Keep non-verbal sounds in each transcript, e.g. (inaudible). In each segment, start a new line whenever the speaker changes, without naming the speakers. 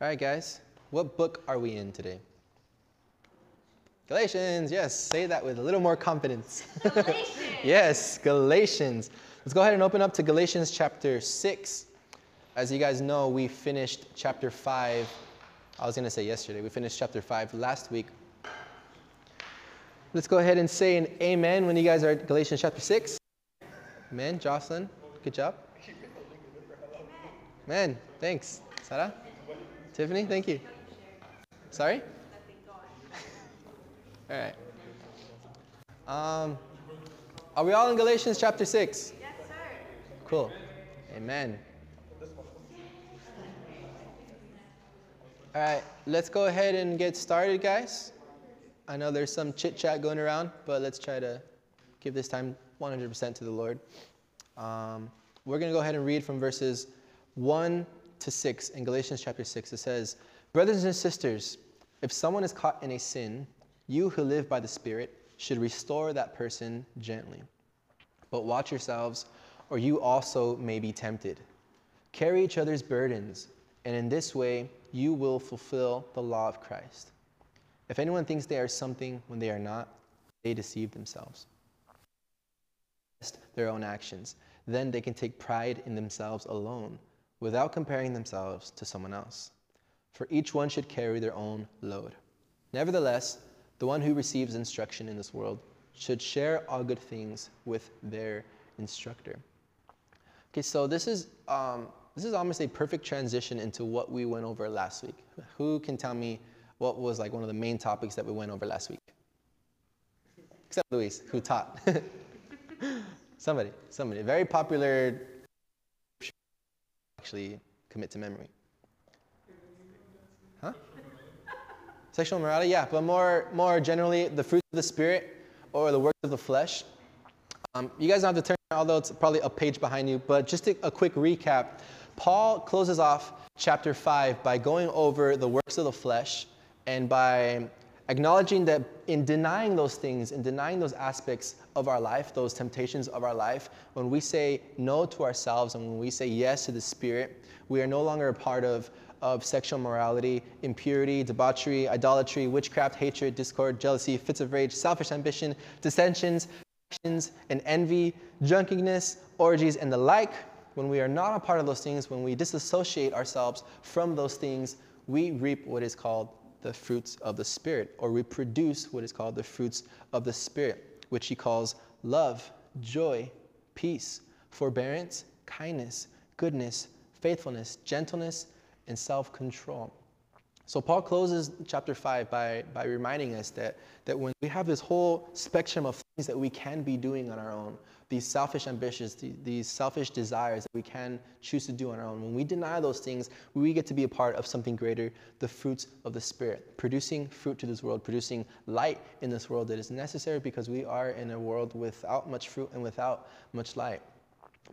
All right, guys, what book are we in today? Galatians, yes, say that with a little more confidence.
Galatians. (laughs)
yes, Galatians. Let's go ahead and open up to Galatians chapter 6. As you guys know, we finished chapter 5. I was going to say yesterday, we finished chapter 5 last week. Let's go ahead and say an amen when you guys are at Galatians chapter 6. Amen. Jocelyn, good job. Man, thanks. Sarah? Tiffany, thank you. Sorry? (laughs) all right. Um, are we all in Galatians chapter 6?
Yes, sir.
Cool. Amen. All right, let's go ahead and get started, guys. I know there's some chit chat going around, but let's try to give this time 100% to the Lord. Um, we're going to go ahead and read from verses 1 to 6 in Galatians chapter 6. It says, Brothers and sisters, if someone is caught in a sin, you who live by the Spirit should restore that person gently. But watch yourselves, or you also may be tempted. Carry each other's burdens, and in this way you will fulfill the law of Christ. If anyone thinks they are something when they are not, they deceive themselves. Their own actions. Then they can take pride in themselves alone, without comparing themselves to someone else. For each one should carry their own load. Nevertheless, the one who receives instruction in this world should share all good things with their instructor. Okay, so this is um, this is almost a perfect transition into what we went over last week. Who can tell me what was like one of the main topics that we went over last week? Except Luis, who taught. (laughs) somebody, somebody. Very popular. Actually, commit to memory. Huh? Sexual morality, yeah, but more, more generally, the fruits of the spirit or the works of the flesh. Um, you guys don't have to turn, although it's probably a page behind you, but just a, a quick recap. Paul closes off chapter 5 by going over the works of the flesh and by acknowledging that in denying those things, in denying those aspects of our life, those temptations of our life, when we say no to ourselves and when we say yes to the Spirit, we are no longer a part of, of sexual morality, impurity, debauchery, idolatry, witchcraft, hatred, discord, jealousy, fits of rage, selfish ambition, dissensions, factions, and envy, drunkenness, orgies, and the like. When we are not a part of those things, when we disassociate ourselves from those things, we reap what is called the fruits of the Spirit, or we produce what is called the fruits of the Spirit, which he calls love, joy, peace, forbearance, kindness, goodness, faithfulness, gentleness, and self control. So Paul closes chapter 5 by, by reminding us that, that when we have this whole spectrum of things that we can be doing on our own, these selfish ambitions, these selfish desires that we can choose to do on our own, when we deny those things, we get to be a part of something greater, the fruits of the Spirit, producing fruit to this world, producing light in this world that is necessary because we are in a world without much fruit and without much light.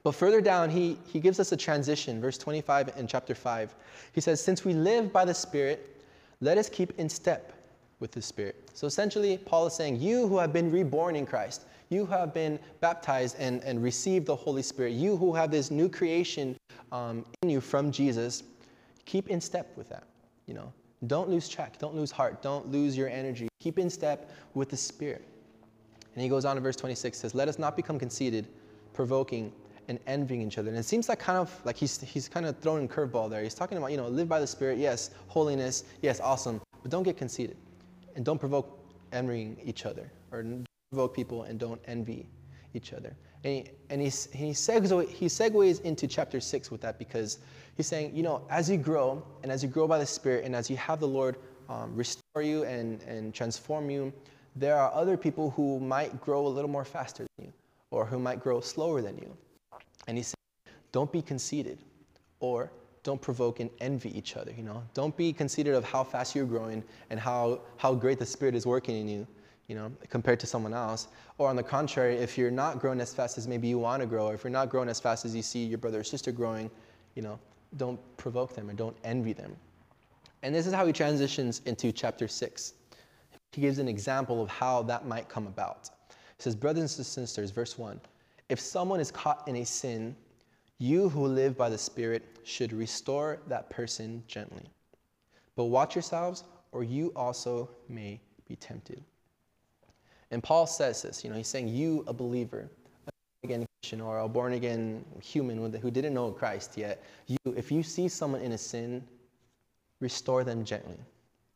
But further down, he, he gives us a transition, verse 25 in chapter 5. He says, Since we live by the Spirit, let us keep in step with the Spirit. So essentially, Paul is saying, You who have been reborn in Christ, you who have been baptized and, and received the Holy Spirit, you who have this new creation um, in you from Jesus, keep in step with that. You know, don't lose track, don't lose heart, don't lose your energy. Keep in step with the Spirit. And he goes on in verse 26 says, Let us not become conceited, provoking and envying each other. And it seems like kind of like he's, he's kind of throwing a curveball there. He's talking about, you know, live by the Spirit, yes, holiness, yes, awesome, but don't get conceited and don't provoke envying each other or provoke people and don't envy each other. And he, and he, he, segues, he segues into chapter 6 with that because he's saying, you know, as you grow and as you grow by the Spirit and as you have the Lord um, restore you and, and transform you, there are other people who might grow a little more faster than you or who might grow slower than you. And he said, don't be conceited or don't provoke and envy each other, you know. Don't be conceited of how fast you're growing and how, how great the Spirit is working in you, you know, compared to someone else. Or on the contrary, if you're not growing as fast as maybe you want to grow, or if you're not growing as fast as you see your brother or sister growing, you know, don't provoke them or don't envy them. And this is how he transitions into chapter 6. He gives an example of how that might come about. He says, Brothers and sisters, verse 1 if someone is caught in a sin, you who live by the Spirit should restore that person gently. But watch yourselves, or you also may be tempted. And Paul says this, you know, he's saying, You, a believer, a again Christian or a born again human who didn't know Christ yet, you, if you see someone in a sin, restore them gently.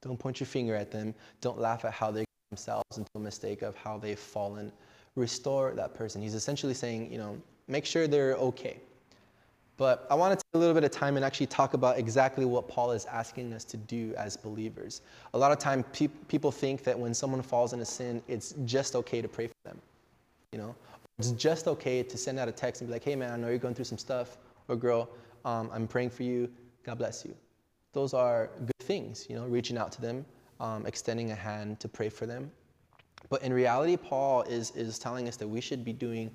Don't point your finger at them. Don't laugh at how they themselves into a mistake of how they've fallen. Restore that person. He's essentially saying, you know, make sure they're okay. But I want to take a little bit of time and actually talk about exactly what Paul is asking us to do as believers. A lot of time, pe- people think that when someone falls into sin, it's just okay to pray for them. You know, it's just okay to send out a text and be like, "Hey, man, I know you're going through some stuff," or "Girl, um, I'm praying for you. God bless you." Those are good things. You know, reaching out to them, um, extending a hand to pray for them. But in reality, Paul is is telling us that we should be doing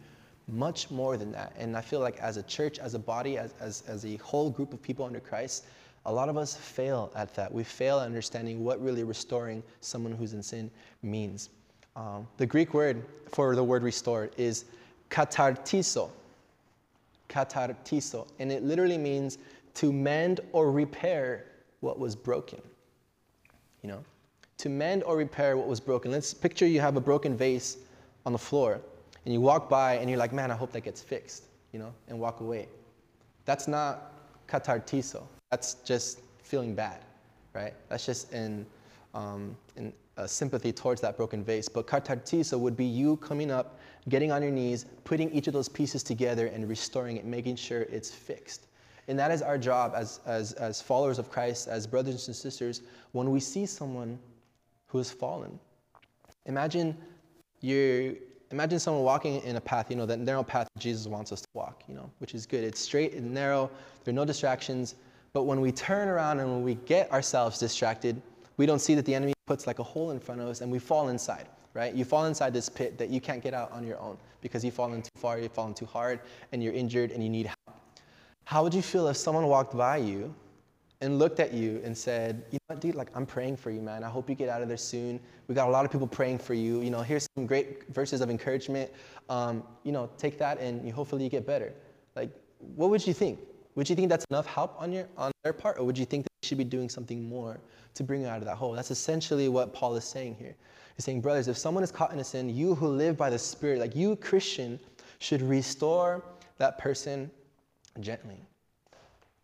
much more than that. And I feel like as a church, as a body, as, as, as a whole group of people under Christ, a lot of us fail at that. We fail at understanding what really restoring someone who's in sin means. Um, the Greek word for the word restore is katartizo. Katartizo. And it literally means to mend or repair what was broken. You know, to mend or repair what was broken. Let's picture you have a broken vase on the floor and you walk by and you're like, man, I hope that gets fixed, you know, and walk away. That's not katartizo. That's just feeling bad, right? That's just in, um, in uh, sympathy towards that broken vase. But katartizo would be you coming up, getting on your knees, putting each of those pieces together and restoring it, making sure it's fixed. And that is our job as, as, as followers of Christ, as brothers and sisters, when we see someone who has fallen. Imagine you're imagine someone walking in a path, you know, that narrow path Jesus wants us to walk, you know, which is good. It's straight and narrow, there are no distractions. But when we turn around and when we get ourselves distracted, we don't see that the enemy puts like a hole in front of us and we fall inside, right? You fall inside this pit that you can't get out on your own because you've fallen too far, you've fallen too hard, and you're injured and you need help. How would you feel if someone walked by you and looked at you and said, you know what, dude, like I'm praying for you, man. I hope you get out of there soon. We got a lot of people praying for you. You know, here's some great verses of encouragement. Um, you know, take that and you, hopefully you get better. Like, what would you think? Would you think that's enough help on your on their part, or would you think they should be doing something more to bring you out of that hole? That's essentially what Paul is saying here. He's saying, brothers, if someone is caught in a sin, you who live by the Spirit, like you, Christian, should restore that person gently.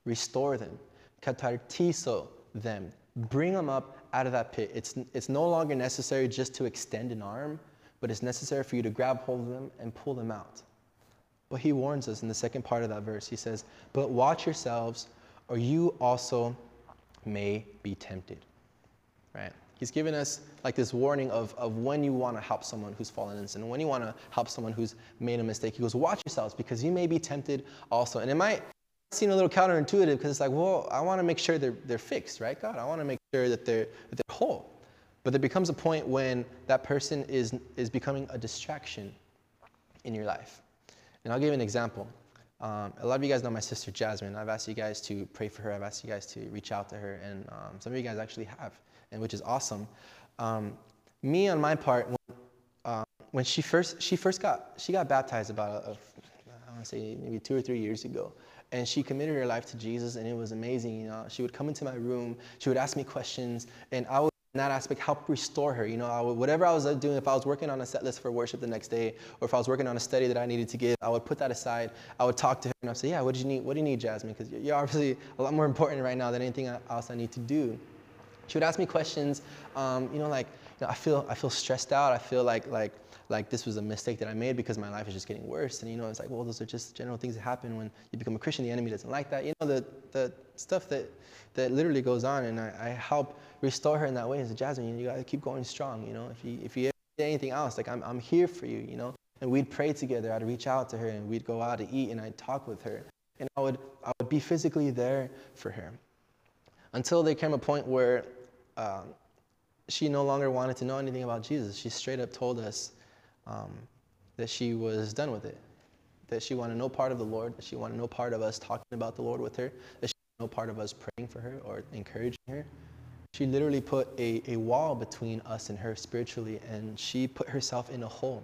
Restore them katartizo them. Bring them up out of that pit. It's, it's no longer necessary just to extend an arm, but it's necessary for you to grab hold of them and pull them out. But he warns us in the second part of that verse. He says, But watch yourselves, or you also may be tempted. Right? He's given us like this warning of, of when you want to help someone who's fallen in sin, when you want to help someone who's made a mistake. He goes, Watch yourselves because you may be tempted also. And it might seem a little counterintuitive because it's like, well, I want to make sure they're, they're fixed, right, God? I want to make sure that they're, that they're whole. But there becomes a point when that person is, is becoming a distraction in your life. And I'll give you an example. Um, a lot of you guys know my sister Jasmine. I've asked you guys to pray for her. I've asked you guys to reach out to her, and um, some of you guys actually have, and which is awesome. Um, me, on my part, when, uh, when, she first she first got she got baptized about a, a, I want to say maybe two or three years ago, and she committed her life to Jesus, and it was amazing. You know, she would come into my room, she would ask me questions, and I would, in that aspect, help restore her. You know, I would, whatever I was doing, if I was working on a set list for worship the next day, or if I was working on a study that I needed to give, I would put that aside. I would talk to her, and I'd say, "Yeah, what do you need? What do you need, Jasmine? Because you're obviously a lot more important right now than anything else I need to do." She would ask me questions, um, you know, like, know, I feel I feel stressed out. I feel like like like this was a mistake that I made because my life is just getting worse. And you know, it's like, well, those are just general things that happen when you become a Christian. The enemy doesn't like that. You know, the the stuff that that literally goes on. And I, I help restore her in that way. As a Jasmine, you, gotta keep going strong. You know, if you if you ever anything else, like I'm I'm here for you. You know, and we'd pray together. I'd reach out to her and we'd go out to eat and I'd talk with her. And I would I would be physically there for her. Until there came a point where um, she no longer wanted to know anything about Jesus. She straight up told us um, that she was done with it, that she wanted no part of the Lord, that she wanted no part of us talking about the Lord with her, that she wanted no part of us praying for her or encouraging her. She literally put a, a wall between us and her spiritually, and she put herself in a hole.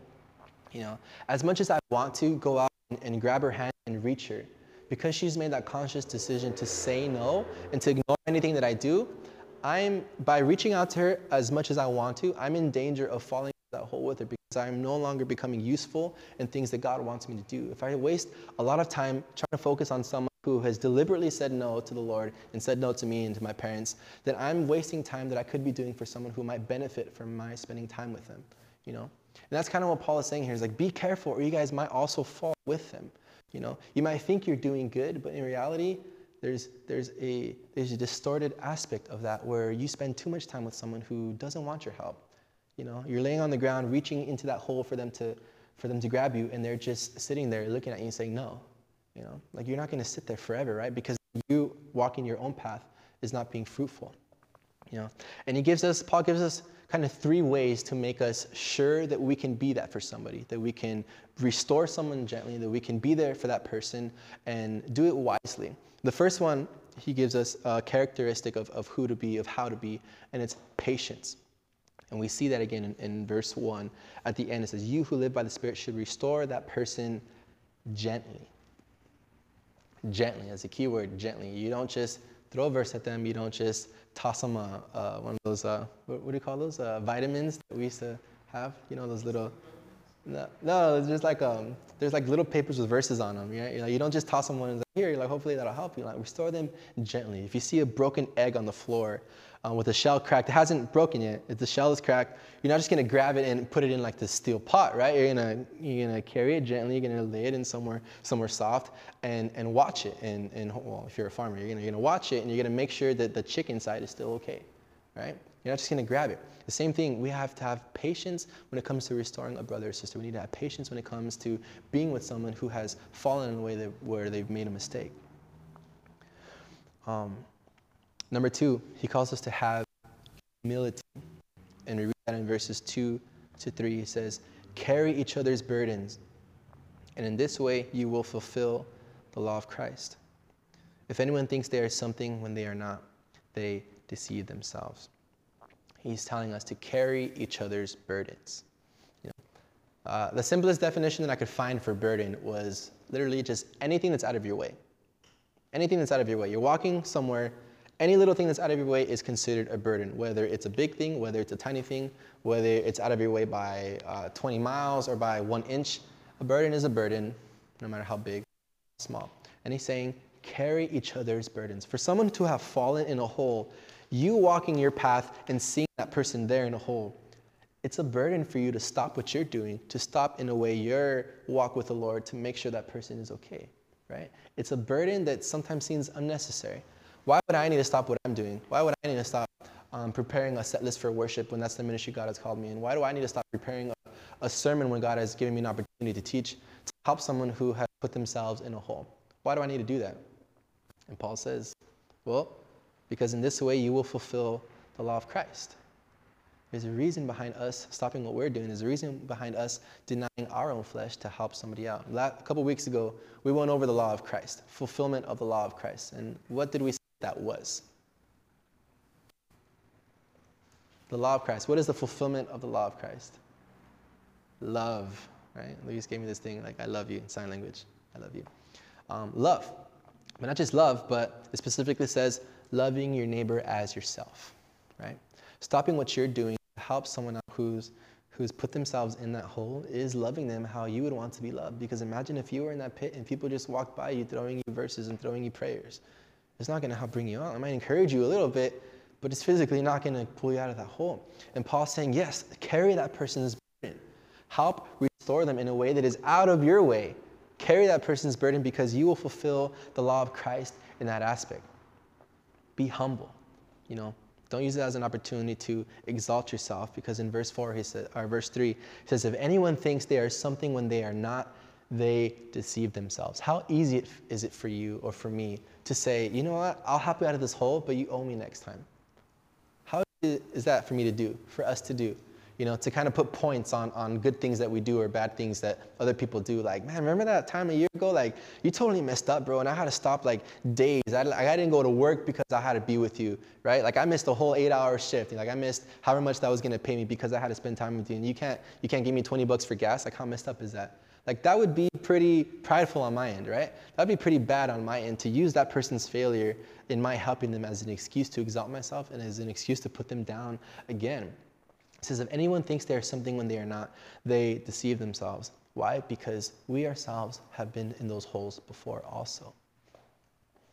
You know, as much as I want to go out and, and grab her hand and reach her, because she's made that conscious decision to say no and to ignore anything that I do, I'm by reaching out to her as much as I want to, I'm in danger of falling that hole with her because I'm no longer becoming useful in things that God wants me to do. If I waste a lot of time trying to focus on someone who has deliberately said no to the Lord and said no to me and to my parents, then I'm wasting time that I could be doing for someone who might benefit from my spending time with them, you know? And that's kind of what Paul is saying here is like, be careful or you guys might also fall with them. You know, you might think you're doing good, but in reality, there's, there's, a, there's a distorted aspect of that where you spend too much time with someone who doesn't want your help. You know, you're laying on the ground, reaching into that hole for them to, for them to grab you, and they're just sitting there looking at you and saying no. You know, like you're not going to sit there forever, right? Because you walking your own path is not being fruitful. You know, and he gives us, Paul gives us kind of three ways to make us sure that we can be that for somebody, that we can restore someone gently, that we can be there for that person and do it wisely. The first one, he gives us a characteristic of, of who to be, of how to be, and it's patience. And we see that again in, in verse 1. At the end, it says, You who live by the Spirit should restore that person gently. Gently, as a key word, gently. You don't just throw a verse at them, you don't just toss them a, a one of those, uh, what, what, do you call those? Uh, vitamins that we used to have, you know, those little, no, no, it's just like, um, there's like little papers with verses on them, right? You, know, you don't just toss them one and like, here, you're like, hopefully that'll help you. Like, restore them gently. If you see a broken egg on the floor, um, with the shell cracked. It hasn't broken yet. If the shell is cracked, you're not just gonna grab it and put it in like the steel pot, right? You're gonna you're gonna carry it gently. You're gonna lay it in somewhere somewhere soft and and watch it. And and well, if you're a farmer, you're gonna you're gonna watch it and you're gonna make sure that the chicken side is still okay, right? You're not just gonna grab it. The same thing. We have to have patience when it comes to restoring a brother or sister. We need to have patience when it comes to being with someone who has fallen in a way that, where they've made a mistake. Um, Number two, he calls us to have humility. And we read that in verses 2 to 3. He says, Carry each other's burdens, and in this way you will fulfill the law of Christ. If anyone thinks they are something when they are not, they deceive themselves. He's telling us to carry each other's burdens. You know, uh, the simplest definition that I could find for burden was literally just anything that's out of your way. Anything that's out of your way. You're walking somewhere any little thing that's out of your way is considered a burden, whether it's a big thing, whether it's a tiny thing, whether it's out of your way by uh, 20 miles or by one inch. A burden is a burden, no matter how big, small. And he's saying, carry each other's burdens. For someone to have fallen in a hole, you walking your path and seeing that person there in a hole, it's a burden for you to stop what you're doing, to stop in a way your walk with the Lord to make sure that person is okay, right? It's a burden that sometimes seems unnecessary. Why would I need to stop what I'm doing? Why would I need to stop um, preparing a set list for worship when that's the ministry God has called me in? Why do I need to stop preparing a, a sermon when God has given me an opportunity to teach to help someone who has put themselves in a hole? Why do I need to do that? And Paul says, well, because in this way you will fulfill the law of Christ. There's a reason behind us stopping what we're doing. There's a reason behind us denying our own flesh to help somebody out. a couple weeks ago, we went over the law of Christ, fulfillment of the law of Christ. And what did we that was? The law of Christ. What is the fulfillment of the law of Christ? Love, right? Luis gave me this thing like, I love you in sign language. I love you. Um, love. But not just love, but it specifically says loving your neighbor as yourself, right? Stopping what you're doing to help someone else who's who's put themselves in that hole is loving them how you would want to be loved. Because imagine if you were in that pit and people just walked by you throwing you verses and throwing you prayers. It's not going to help bring you out. It might encourage you a little bit, but it's physically not going to pull you out of that hole. And Paul's saying, yes, carry that person's burden. Help restore them in a way that is out of your way. Carry that person's burden because you will fulfill the law of Christ in that aspect. Be humble, you know, don't use it as an opportunity to exalt yourself because in verse 4 he said or verse 3 he says if anyone thinks they are something when they are not they deceive themselves. How easy is it for you or for me to say, you know what, I'll help you out of this hole, but you owe me next time? How is that for me to do, for us to do? you know, to kind of put points on, on good things that we do or bad things that other people do. Like, man, remember that time a year ago? Like, you totally messed up, bro. And I had to stop like days. I, I didn't go to work because I had to be with you, right? Like, I missed a whole eight hour shift. Like, I missed however much that was going to pay me because I had to spend time with you. And you can't, you can't give me 20 bucks for gas. Like, how messed up is that? Like that would be pretty prideful on my end, right? That'd be pretty bad on my end to use that person's failure in my helping them as an excuse to exalt myself and as an excuse to put them down again. It says, if anyone thinks they are something when they are not, they deceive themselves. Why? Because we ourselves have been in those holes before also.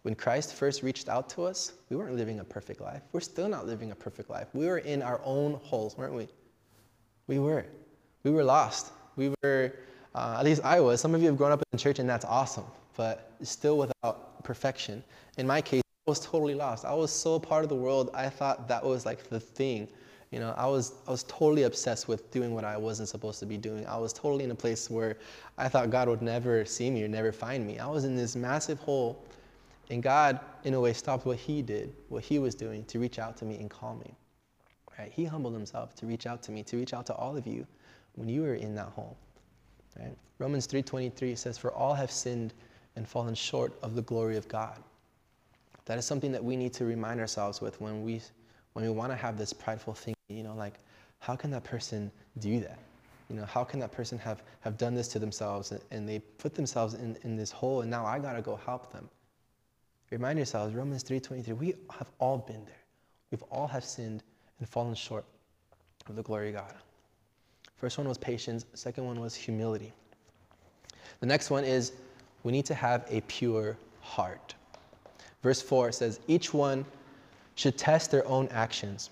When Christ first reached out to us, we weren't living a perfect life. We're still not living a perfect life. We were in our own holes, weren't we? We were. We were lost. We were, uh, at least I was. Some of you have grown up in church, and that's awesome, but still without perfection. In my case, I was totally lost. I was so part of the world, I thought that was like the thing. You know, I was, I was totally obsessed with doing what I wasn't supposed to be doing. I was totally in a place where I thought God would never see me or never find me. I was in this massive hole, and God, in a way, stopped what He did, what He was doing, to reach out to me and call me. Right? He humbled Himself to reach out to me, to reach out to all of you when you were in that hole. Right? Romans 3:23 says, "For all have sinned and fallen short of the glory of God." That is something that we need to remind ourselves with when we, when we want to have this prideful thing, you know, like, how can that person do that? You know, how can that person have, have done this to themselves and, and they put themselves in, in this hole and now I got to go help them? Remind yourselves, Romans 3.23, we have all been there. We've all have sinned and fallen short of the glory of God. First one was patience. Second one was humility. The next one is we need to have a pure heart. Verse 4 says, Each one should test their own actions.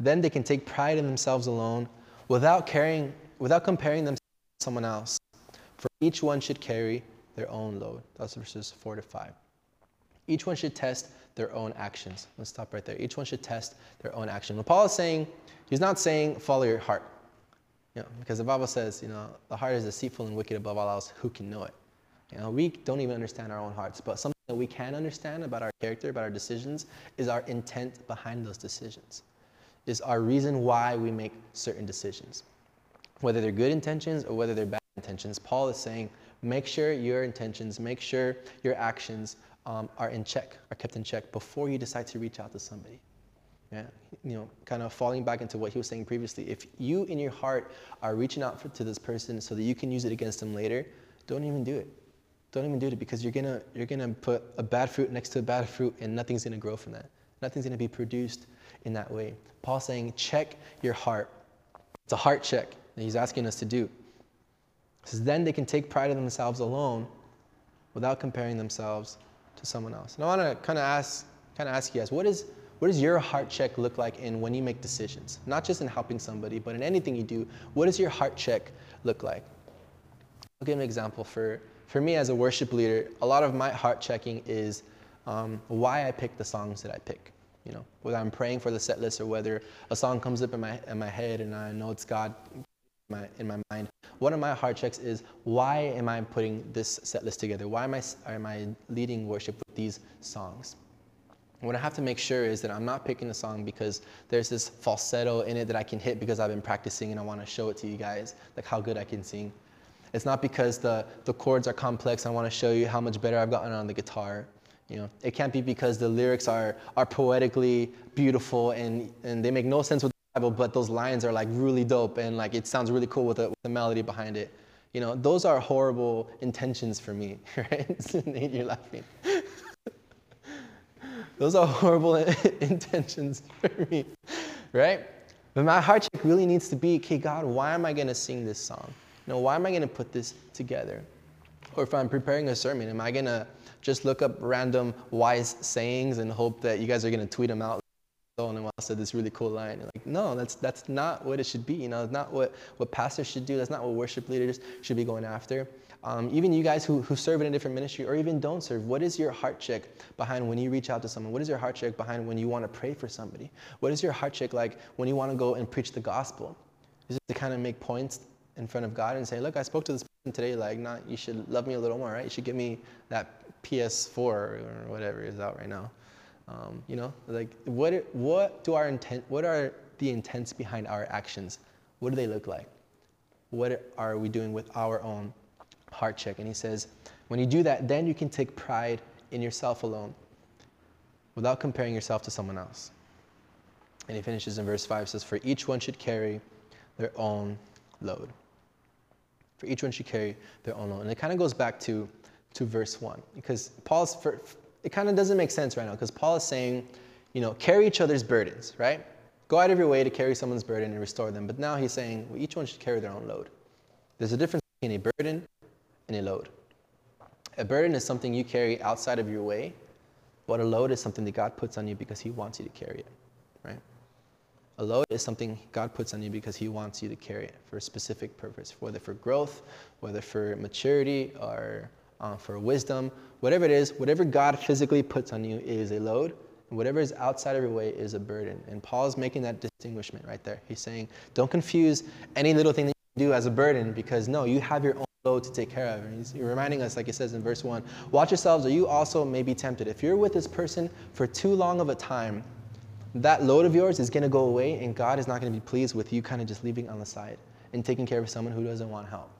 Then they can take pride in themselves alone without, caring, without comparing themselves to someone else. For each one should carry their own load. That's verses 4 to 5. Each one should test their own actions. Let's stop right there. Each one should test their own action. What Paul is saying, he's not saying follow your heart. You know, because the Bible says, you know, the heart is deceitful and wicked above all else. Who can know it? You know, we don't even understand our own hearts, but something that we can understand about our character, about our decisions, is our intent behind those decisions, is our reason why we make certain decisions. Whether they're good intentions or whether they're bad intentions, Paul is saying, make sure your intentions, make sure your actions um, are in check, are kept in check before you decide to reach out to somebody. Yeah, you know, kind of falling back into what he was saying previously. If you in your heart are reaching out for, to this person so that you can use it against them later, don't even do it. Don't even do it because you're gonna you're gonna put a bad fruit next to a bad fruit and nothing's gonna grow from that. Nothing's gonna be produced in that way. Paul saying, check your heart. It's a heart check that he's asking us to do. He says, then they can take pride in themselves alone without comparing themselves to someone else. And I want to kind of ask, kind of ask you guys, what is what does your heart check look like in when you make decisions? Not just in helping somebody, but in anything you do. What does your heart check look like? I'll give an example for for me as a worship leader, a lot of my heart checking is um, why I pick the songs that I pick. You know, whether I'm praying for the set list or whether a song comes up in my in my head and I know it's God in my, in my mind. One of my heart checks is why am I putting this set list together? Why am I am I leading worship with these songs? What I have to make sure is that I'm not picking a song because there's this falsetto in it that I can hit because I've been practicing and I want to show it to you guys, like how good I can sing. It's not because the, the chords are complex. I want to show you how much better I've gotten on the guitar. You know, it can't be because the lyrics are, are poetically beautiful and, and they make no sense with the Bible, but those lines are like really dope and like it sounds really cool with the, with the melody behind it. You know, those are horrible intentions for me, (laughs) right? (laughs) You're laughing. Those are (laughs) horrible (laughs) intentions for me, right? But my heart check really needs to be, okay, God, why am I going to sing this song? you know, why am I going to put this together? Or if I'm preparing a sermon, am I going to just look up random wise sayings and hope that you guys are going to tweet them out? Oh, and I said this really cool line. Like, no, that's that's not what it should be. You know, it's not what what pastors should do. That's not what worship leaders should be going after. Um, even you guys who, who serve in a different ministry or even don't serve, what is your heart check behind when you reach out to someone? What is your heart check behind when you want to pray for somebody? What is your heart check like when you want to go and preach the gospel? Is it to kind of make points in front of God and say, look, I spoke to this person today, like, not, you should love me a little more, right? You should give me that PS4 or whatever is out right now. Um, you know, like, what, what do our intent, what are the intents behind our actions? What do they look like? What are we doing with our own heart check? And he says, when you do that, then you can take pride in yourself alone without comparing yourself to someone else. And he finishes in verse 5 says, For each one should carry their own load For each one should carry their own load. And it kind of goes back to, to verse 1 because Paul's, for, it kind of doesn't make sense right now because Paul is saying, you know, carry each other's burdens, right? Go out of your way to carry someone's burden and restore them. But now he's saying, well, each one should carry their own load. There's a difference between a burden and a load. A burden is something you carry outside of your way, but a load is something that God puts on you because He wants you to carry it, right? A load is something God puts on you because He wants you to carry it for a specific purpose, whether for growth, whether for maturity, or uh, for wisdom, whatever it is, whatever God physically puts on you is a load, and whatever is outside of your way is a burden. And Paul's making that distinguishment right there. He's saying, don't confuse any little thing that you do as a burden because no, you have your own load to take care of. And he's reminding us, like it says in verse 1, watch yourselves or you also may be tempted. If you're with this person for too long of a time, that load of yours is going to go away and God is not going to be pleased with you kind of just leaving on the side and taking care of someone who doesn't want help.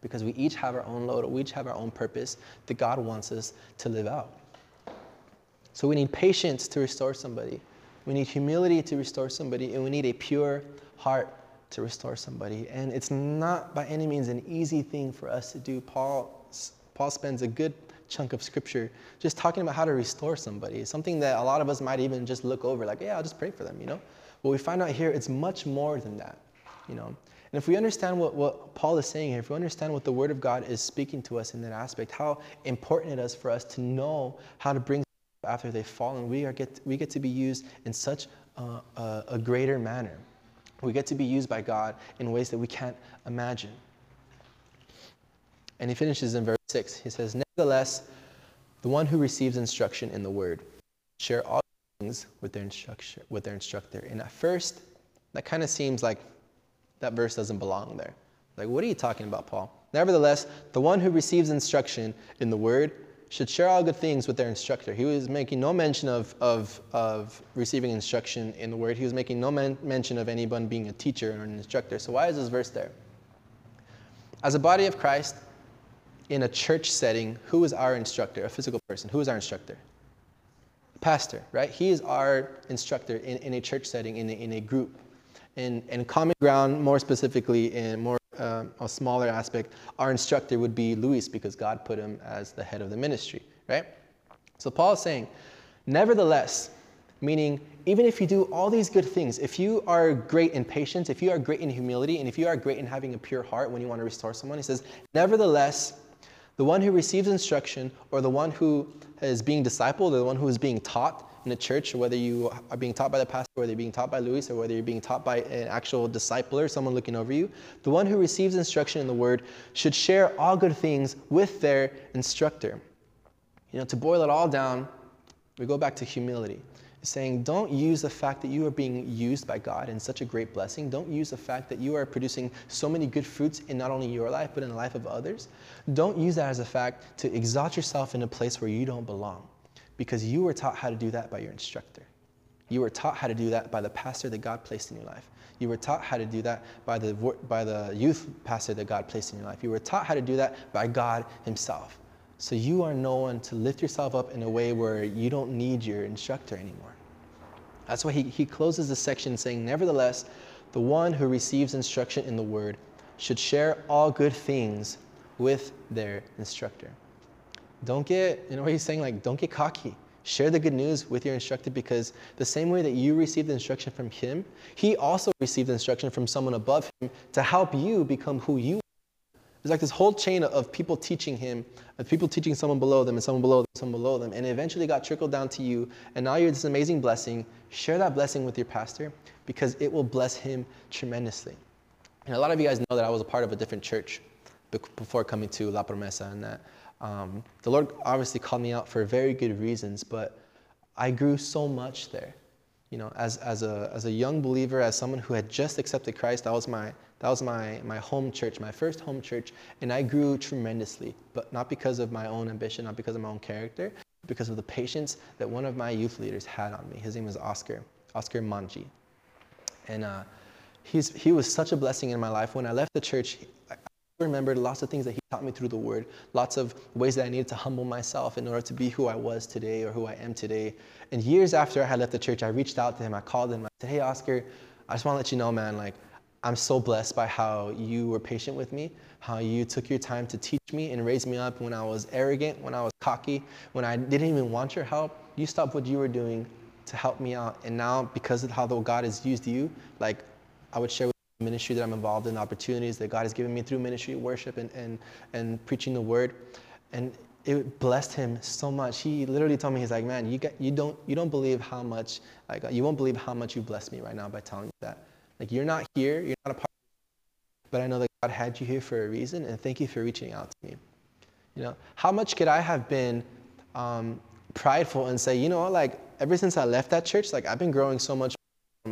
Because we each have our own load, we each have our own purpose that God wants us to live out. So we need patience to restore somebody. We need humility to restore somebody, and we need a pure heart to restore somebody. And it's not by any means an easy thing for us to do. Paul, Paul spends a good chunk of scripture just talking about how to restore somebody. It's something that a lot of us might even just look over, like, yeah, I'll just pray for them, you know? But we find out here it's much more than that, you know? And if we understand what, what Paul is saying here, if we understand what the Word of God is speaking to us in that aspect, how important it is for us to know how to bring after they've fallen, we, are get, we get to be used in such a, a, a greater manner. We get to be used by God in ways that we can't imagine. And he finishes in verse 6. He says, Nevertheless, the one who receives instruction in the word share all things with their, instructor, with their instructor. And at first, that kind of seems like that verse doesn't belong there. Like, what are you talking about, Paul? Nevertheless, the one who receives instruction in the word should share all good things with their instructor. He was making no mention of, of, of receiving instruction in the word. He was making no men- mention of anyone being a teacher or an instructor. So, why is this verse there? As a body of Christ, in a church setting, who is our instructor? A physical person. Who is our instructor? Pastor, right? He is our instructor in, in a church setting, in a, in a group. In, in common ground, more specifically, in more uh, a smaller aspect, our instructor would be Luis because God put him as the head of the ministry, right? So Paul is saying, nevertheless, meaning even if you do all these good things, if you are great in patience, if you are great in humility, and if you are great in having a pure heart when you want to restore someone, he says, nevertheless, the one who receives instruction or the one who is being discipled or the one who is being taught in a church, whether you are being taught by the pastor, whether you're being taught by Luis, or whether you're being taught by an actual discipler, someone looking over you, the one who receives instruction in the word should share all good things with their instructor. You know, to boil it all down, we go back to humility saying, don't use the fact that you are being used by God in such a great blessing. Don't use the fact that you are producing so many good fruits in not only your life, but in the life of others. Don't use that as a fact to exalt yourself in a place where you don't belong, because you were taught how to do that by your instructor. You were taught how to do that by the pastor that God placed in your life. You were taught how to do that by the, by the youth pastor that God placed in your life. You were taught how to do that by God Himself. So you are no one to lift yourself up in a way where you don't need your instructor anymore. That's why he, he closes the section saying, Nevertheless, the one who receives instruction in the word should share all good things with their instructor. Don't get, you know what he's saying? Like, don't get cocky. Share the good news with your instructor because the same way that you received instruction from him, he also received instruction from someone above him to help you become who you are. there's like this whole chain of people teaching him, of people teaching someone below them and someone below them, someone below them, and it eventually got trickled down to you. And now you're this amazing blessing. Share that blessing with your pastor because it will bless him tremendously. And a lot of you guys know that I was a part of a different church before coming to La Promesa, and that um, the Lord obviously called me out for very good reasons, but I grew so much there. You know, as, as, a, as a young believer, as someone who had just accepted Christ, that was my that was my, my home church, my first home church, and I grew tremendously, but not because of my own ambition, not because of my own character, because of the patience that one of my youth leaders had on me. His name was Oscar, Oscar Manji. And uh, he's, he was such a blessing in my life. When I left the church, remembered lots of things that he taught me through the word, lots of ways that I needed to humble myself in order to be who I was today or who I am today. And years after I had left the church, I reached out to him, I called him, I said, Hey, Oscar, I just want to let you know, man, like, I'm so blessed by how you were patient with me, how you took your time to teach me and raise me up when I was arrogant, when I was cocky, when I didn't even want your help. You stopped what you were doing to help me out. And now, because of how God has used you, like I would share with ministry that I'm involved in, opportunities that God has given me through ministry, worship, and, and, and preaching the word. And it blessed him so much. He literally told me, he's like, man, you, get, you, don't, you don't believe how much, like, you won't believe how much you blessed me right now by telling me that. Like, you're not here, you're not a part but I know that God had you here for a reason, and thank you for reaching out to me. You know, how much could I have been um, prideful and say, you know like, ever since I left that church, like, I've been growing so much,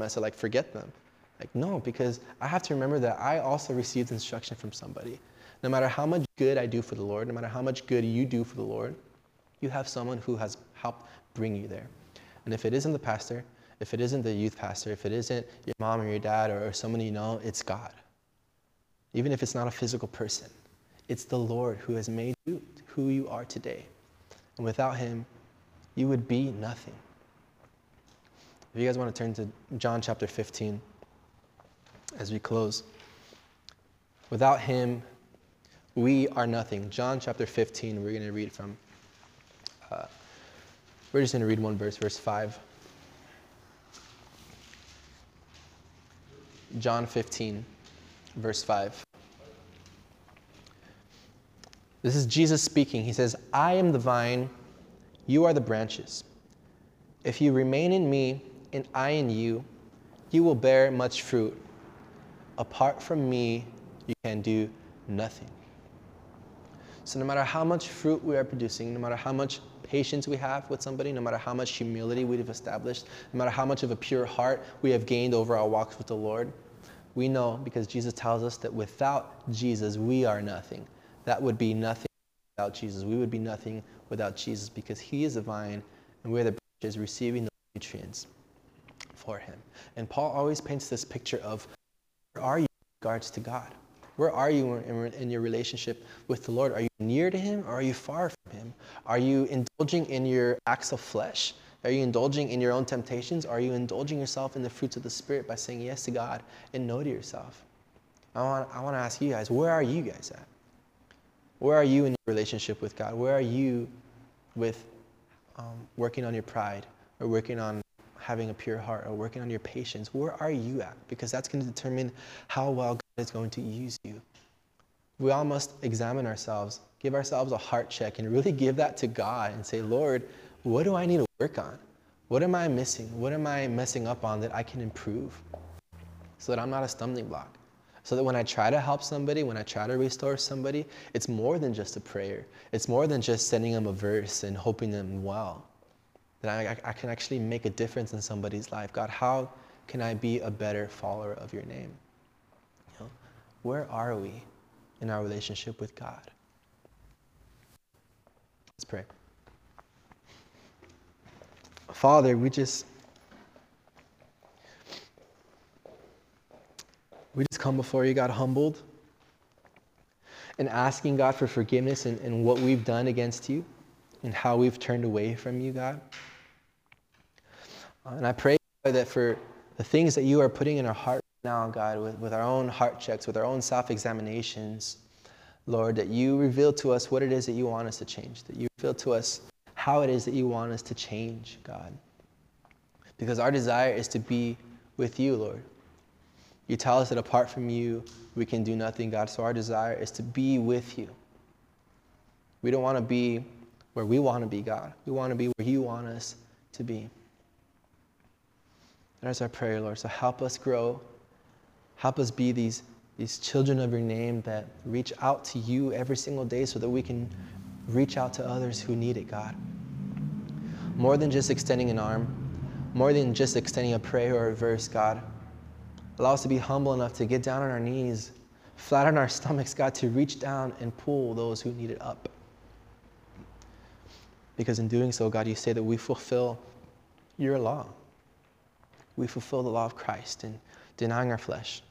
I said, like, forget them. Like, no, because I have to remember that I also received instruction from somebody. No matter how much good I do for the Lord, no matter how much good you do for the Lord, you have someone who has helped bring you there. And if it isn't the pastor, if it isn't the youth pastor, if it isn't your mom or your dad or, or someone you know, it's God. Even if it's not a physical person, it's the Lord who has made you who you are today. And without Him, you would be nothing. If you guys want to turn to John chapter 15 as we close. Without Him, we are nothing. John chapter 15, we're going to read from. Uh, we're just going to read one verse, verse 5. John 15, verse 5. This is Jesus speaking. He says, I am the vine, you are the branches. If you remain in me and I in you, you will bear much fruit. Apart from me, you can do nothing. So, no matter how much fruit we are producing, no matter how much patience we have with somebody, no matter how much humility we've established, no matter how much of a pure heart we have gained over our walks with the Lord, we know because Jesus tells us that without Jesus, we are nothing. That would be nothing without Jesus. We would be nothing without Jesus because He is the vine and we're the branches receiving the nutrients for Him. And Paul always paints this picture of where are you in regards to God? Where are you in, your relationship with the Lord? Are you near to Him or are you far from Him? Are you indulging in your acts of flesh? Are you indulging in your own temptations? Are you indulging yourself in the fruits of the Spirit by saying yes to God and no to yourself? I want, I want to ask you guys, where are you guys at? Where are you in your relationship with God? Where are you with um, working on your pride or working on having a pure heart or working on your patience? Where are you at? Because that's going to determine how well God is going to use you. We all must examine ourselves, give ourselves a heart check, and really give that to God and say, Lord, what do I need to work on? What am I missing? What am I messing up on that I can improve so that I'm not a stumbling block? So that when I try to help somebody, when I try to restore somebody, it's more than just a prayer. It's more than just sending them a verse and hoping them well. That I, I can actually make a difference in somebody's life. God, how can I be a better follower of your name? You know, where are we in our relationship with God? Let's pray. Father, we just We just come before you, God, humbled and asking God for forgiveness and, and what we've done against you and how we've turned away from you, God. And I pray that for the things that you are putting in our heart now, God, with, with our own heart checks, with our own self examinations, Lord, that you reveal to us what it is that you want us to change, that you reveal to us how it is that you want us to change, God. Because our desire is to be with you, Lord. You tell us that apart from you, we can do nothing, God. So our desire is to be with you. We don't want to be where we want to be, God. We want to be where you want us to be. That's our prayer, Lord. So help us grow. Help us be these, these children of your name that reach out to you every single day so that we can reach out to others who need it, God. More than just extending an arm, more than just extending a prayer or a verse, God. Allow us to be humble enough to get down on our knees, flat on our (laughs) stomachs, God, to reach down and pull those who need it up. Because in doing so, God, you say that we fulfill your law. We fulfill the law of Christ in denying our flesh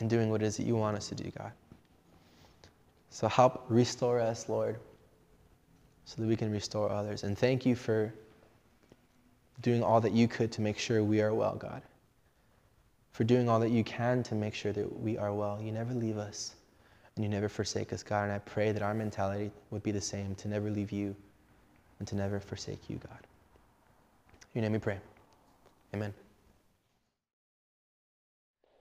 and doing what it is that you want us to do, God. So help restore us, Lord, so that we can restore others. And thank you for doing all that you could to make sure we are well, God. for doing all that you can to make sure that we are well. You never leave us and you never forsake us, God. And I pray that our mentality would be the same to never leave you and to never forsake you, God. In your name we pray. Amen.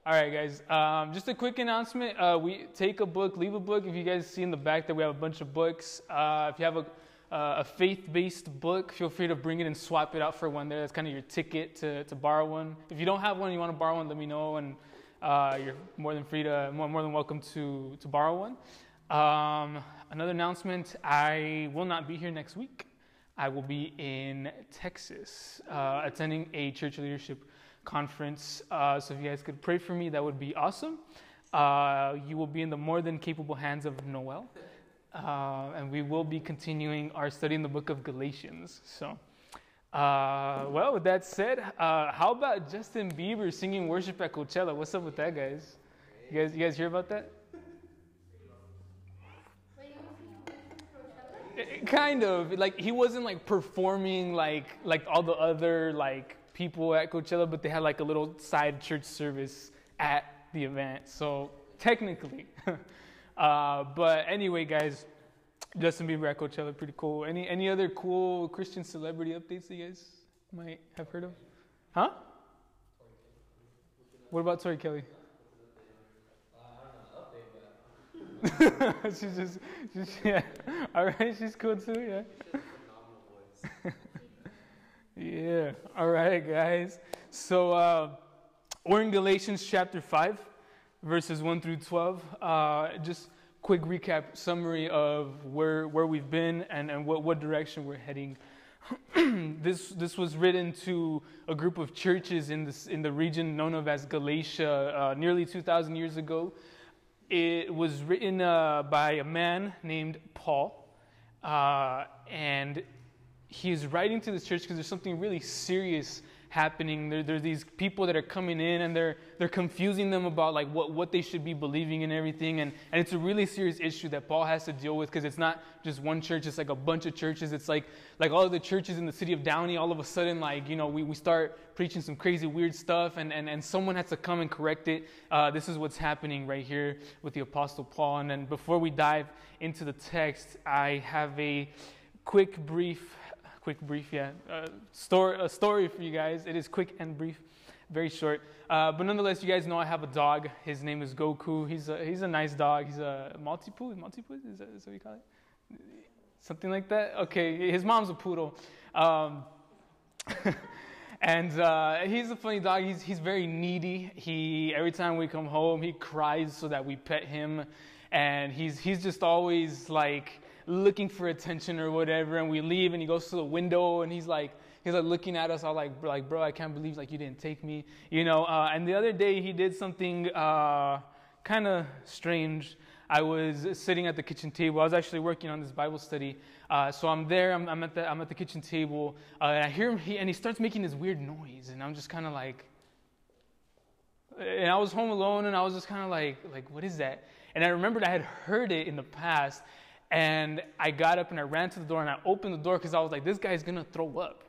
All right, guys. Um, just a quick announcement. Uh, we take a book, leave a book. If you guys see in the back that we have a bunch of books. Uh, if you have a, uh, a faith-based book, feel free to bring it and swap it out for one there. That's kind of your ticket to, to borrow one. If you don't have one, and you want to borrow one, let me know, and uh, you're more than free to, more, more than welcome to, to borrow one. Um, another announcement: I will not be here next week. I will be in Texas uh, attending a church leadership conference. Uh, so if you guys could pray for me, that would be awesome. Uh, you will be in the more than capable hands of Noel. Uh, and we will be continuing our study in the book of Galatians. So, uh, well, with that said, uh, how about Justin Bieber singing worship at Coachella? What's up with that, guys? You guys, you guys hear about that? Kind of like he wasn't like performing like like all the other like people at Coachella, but they had like a little side church service at the event. So technically, (laughs) uh, but anyway, guys, Justin Bieber at Coachella, pretty cool. Any any other cool Christian celebrity updates that you guys might have heard of? Huh? What about Tori Kelly? (laughs) she's just, she's, yeah. (laughs) All right, she's cool too, yeah. (laughs) Yeah. All right, guys. So uh, we're in Galatians chapter 5, verses 1 through 12. Uh, just quick recap, summary of where, where we've been and, and what, what direction we're heading. (clears throat) this, this was written to a group of churches in, this, in the region known of as Galatia uh, nearly 2,000 years ago. It was written uh, by a man named Paul. Uh, and he's writing to this church because there's something really serious happening. There, there are these people that are coming in and they're, they're confusing them about like what, what they should be believing and everything. And, and it's a really serious issue that Paul has to deal with because it's not just one church, it's like a bunch of churches. It's like, like all of the churches in the city of Downey, all of a sudden, like, you know, we, we start preaching some crazy weird stuff and, and, and someone has to come and correct it. Uh, this is what's happening right here with the Apostle Paul. And then before we dive into the text, I have a quick, brief quick, brief, yeah. Uh, story, a story for you guys. It is quick and brief, very short. Uh, but nonetheless, you guys know I have a dog. His name is Goku. He's a, he's a nice dog. He's a. Maltipoo? Is that, is that what you call it? Something like that? Okay, his mom's a poodle. Um, (laughs) and uh, he's a funny dog. He's, he's very needy. He, every time we come home, he cries so that we pet him. And he's, he's just always like, looking for attention or whatever, and we leave, and he goes to the window, and he's like, he's like looking at us, all like, like, bro, I can't believe like you didn't take me, you know. Uh, and the other day he did something uh, kind of strange. I was sitting at the kitchen table. I was actually working on this Bible study. Uh, so I'm there. I'm, I'm, at the I'm at the kitchen table, uh, and I hear him. He, and he starts making this weird noise, and I'm just kind of like. And I was home alone, and I was just kind of like, like, what is that? And I remembered I had heard it in the past, and I got up and I ran to the door and I opened the door because I was like, this guy's gonna throw up.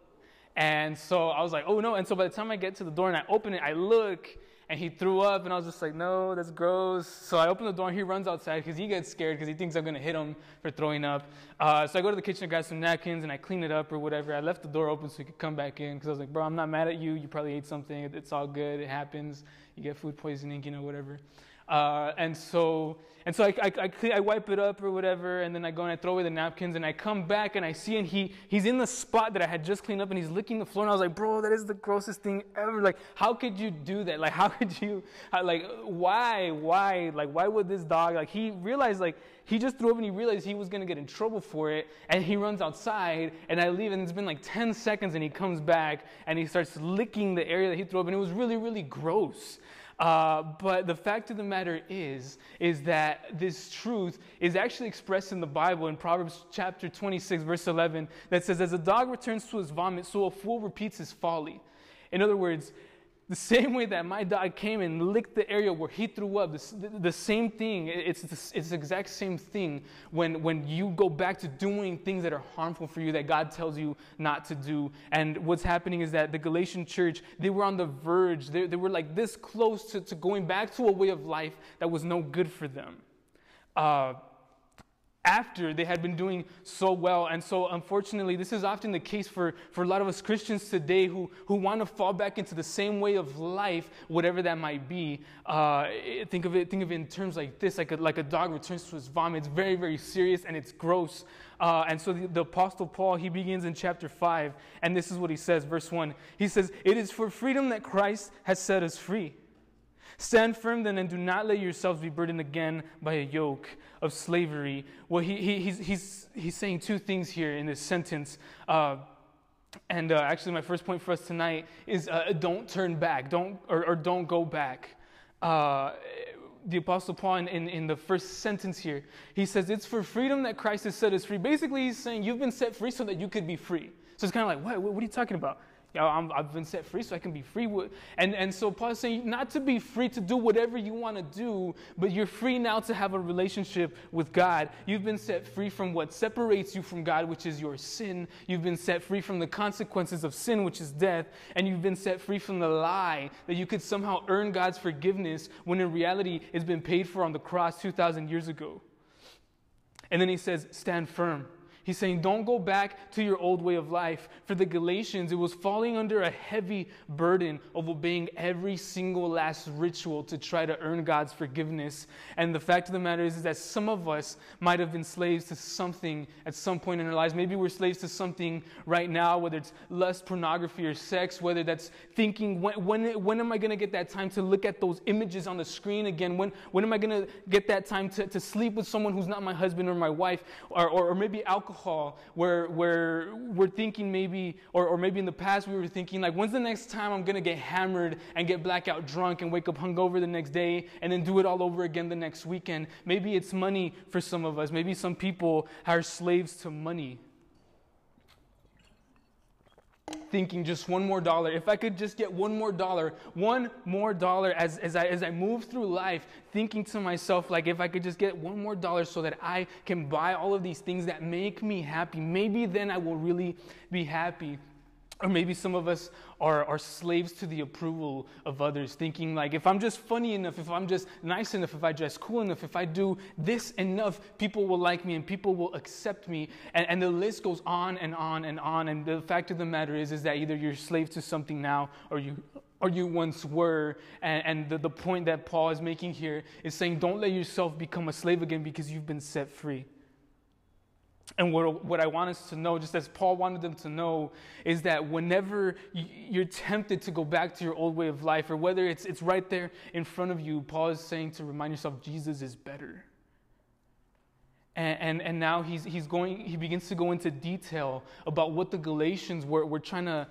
And so I was like, oh no. And so by the time I get to the door and I open it, I look and he threw up and I was just like, no, that's gross. So I open the door and he runs outside because he gets scared because he thinks I'm gonna hit him for throwing up. Uh, so I go to the kitchen, I grab some napkins and I clean it up or whatever. I left the door open so he could come back in because I was like, bro, I'm not mad at you. You probably ate something. It's all good. It happens. You get food poisoning, you know, whatever. Uh, and so, and so I, I, I, I, wipe it up or whatever, and then I go and I throw away the napkins, and I come back and I see, and he, he's in the spot that I had just cleaned up, and he's licking the floor, and I was like, bro, that is the grossest thing ever. Like, how could you do that? Like, (laughs) how could you, like, why, why, like, why would this dog, like, he realized, like, he just threw up and he realized he was to get in trouble for it, and he runs outside, and I leave, and it's been like 10 seconds, and he comes back, and he starts licking the area that he threw up, and it was really, really gross. Uh, but the fact of the matter is, is that this truth is actually expressed in the Bible in Proverbs chapter 26, verse 11, that says, As a dog returns to his vomit, so a fool repeats his folly. In other words, The same way that my dog came and licked the area where he threw up, the, the, same thing, it's the, it's the exact same thing when, when you go back to doing things that are harmful for you that God tells you not to do. And what's happening is that the Galatian church, they were on the verge, they, they were like this close to, to going back to a way of life that was no good for them. Uh, after they had been doing so well. And so, unfortunately, this is often the case for, for a lot of us Christians today who, who want to fall back into the same way of life, whatever that might be. Uh, think, of it, think of it in terms like this like a, like a dog returns to his vomit. It's very, very serious and it's gross. Uh, and so, the, the Apostle Paul, he begins in chapter 5, and this is what he says, verse 1. He says, It is for freedom that Christ has set us free. Stand firm then and do not let yourselves be burdened again by a yoke of slavery. Well, he, he, he's, he's, he's saying two things here in this sentence. Uh, and uh, actually, my first point for us tonight is uh, don't turn back, don't, or, or don't go back. Uh, the Apostle Paul, in, in, in, the first sentence here, he says, It's for freedom that Christ has set us free. Basically, he's saying, You've been set free so that you could be free. So it's kind of like, what, what are you talking about? You know, i have been set free so I can be free. And, and so Paul is saying not to be free to do whatever you want to do, but you're free now to have a relationship with God. You've been set free from what separates you from God, which is your sin. You've been set free from the consequences of sin, which is death. And you've been set free from the lie that you could somehow earn God's forgiveness when in reality it's been paid for on the cross 2,000 years ago. And then he says, stand firm. He's saying, don't go back to your old way of life. For the Galatians, it was falling under a heavy burden of obeying every single last ritual to try to earn God's forgiveness. And the fact of the matter is, is that some of us might have been slaves to something at some point in our lives. Maybe we're slaves to something right now, whether it's lust, pornography, or sex, whether that's thinking, when, when, when am I going to get that time to look at those images on the screen again? When, when am I going to get that time to, to sleep with someone who's not my husband or my wife? Or, or, or maybe alcohol alcohol where, where we're thinking maybe, or, or maybe in the past we were thinking, like, when's the next time I'm going to get hammered and get blackout drunk and wake up hungover the next day and then do it all over again the next weekend? Maybe it's money for some of us. Maybe some people are slaves to money thinking just one more dollar. If I could just get one more dollar, one more dollar as, as, I, as I move through life, thinking to myself, like, if I could just get one more dollar so that I can buy all of these things that make me happy, maybe then I will really be happy. Or maybe some of us are, are slaves to the approval of others, thinking like, if I'm just funny enough, if I'm just nice enough, if I dress cool enough, if I do this enough, people will like me and people will accept me. And, and the list goes on and on and on. And the fact of the matter is, is that either you're slave to something now or you, or you once were. And, and the, the point that Paul is making here is saying, don't let yourself become a slave again because you've been set free. And what, what I want us to know, just as Paul wanted them to know, is that whenever you're tempted to go back to your old way of life, or whether it's, it's right there in front of you, Paul is saying to remind yourself Jesus is better. And, and, and now he's, he's going, he begins to go into detail about what the Galatians were, were trying to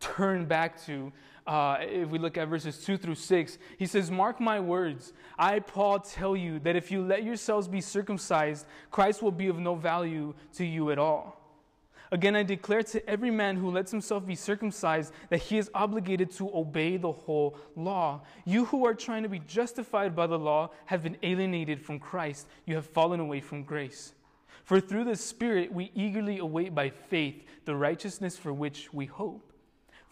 turn back to uh, if we look at verses 2 through 6, he says, Mark my words. I, Paul, tell you that if you let yourselves be circumcised, Christ will be of no value to you at all. Again, I declare to every man who lets himself be circumcised that he is obligated to obey the whole law. You who are trying to be justified by the law have been alienated from Christ. You have fallen away from grace. For through the Spirit we eagerly await by faith the righteousness for which we hope.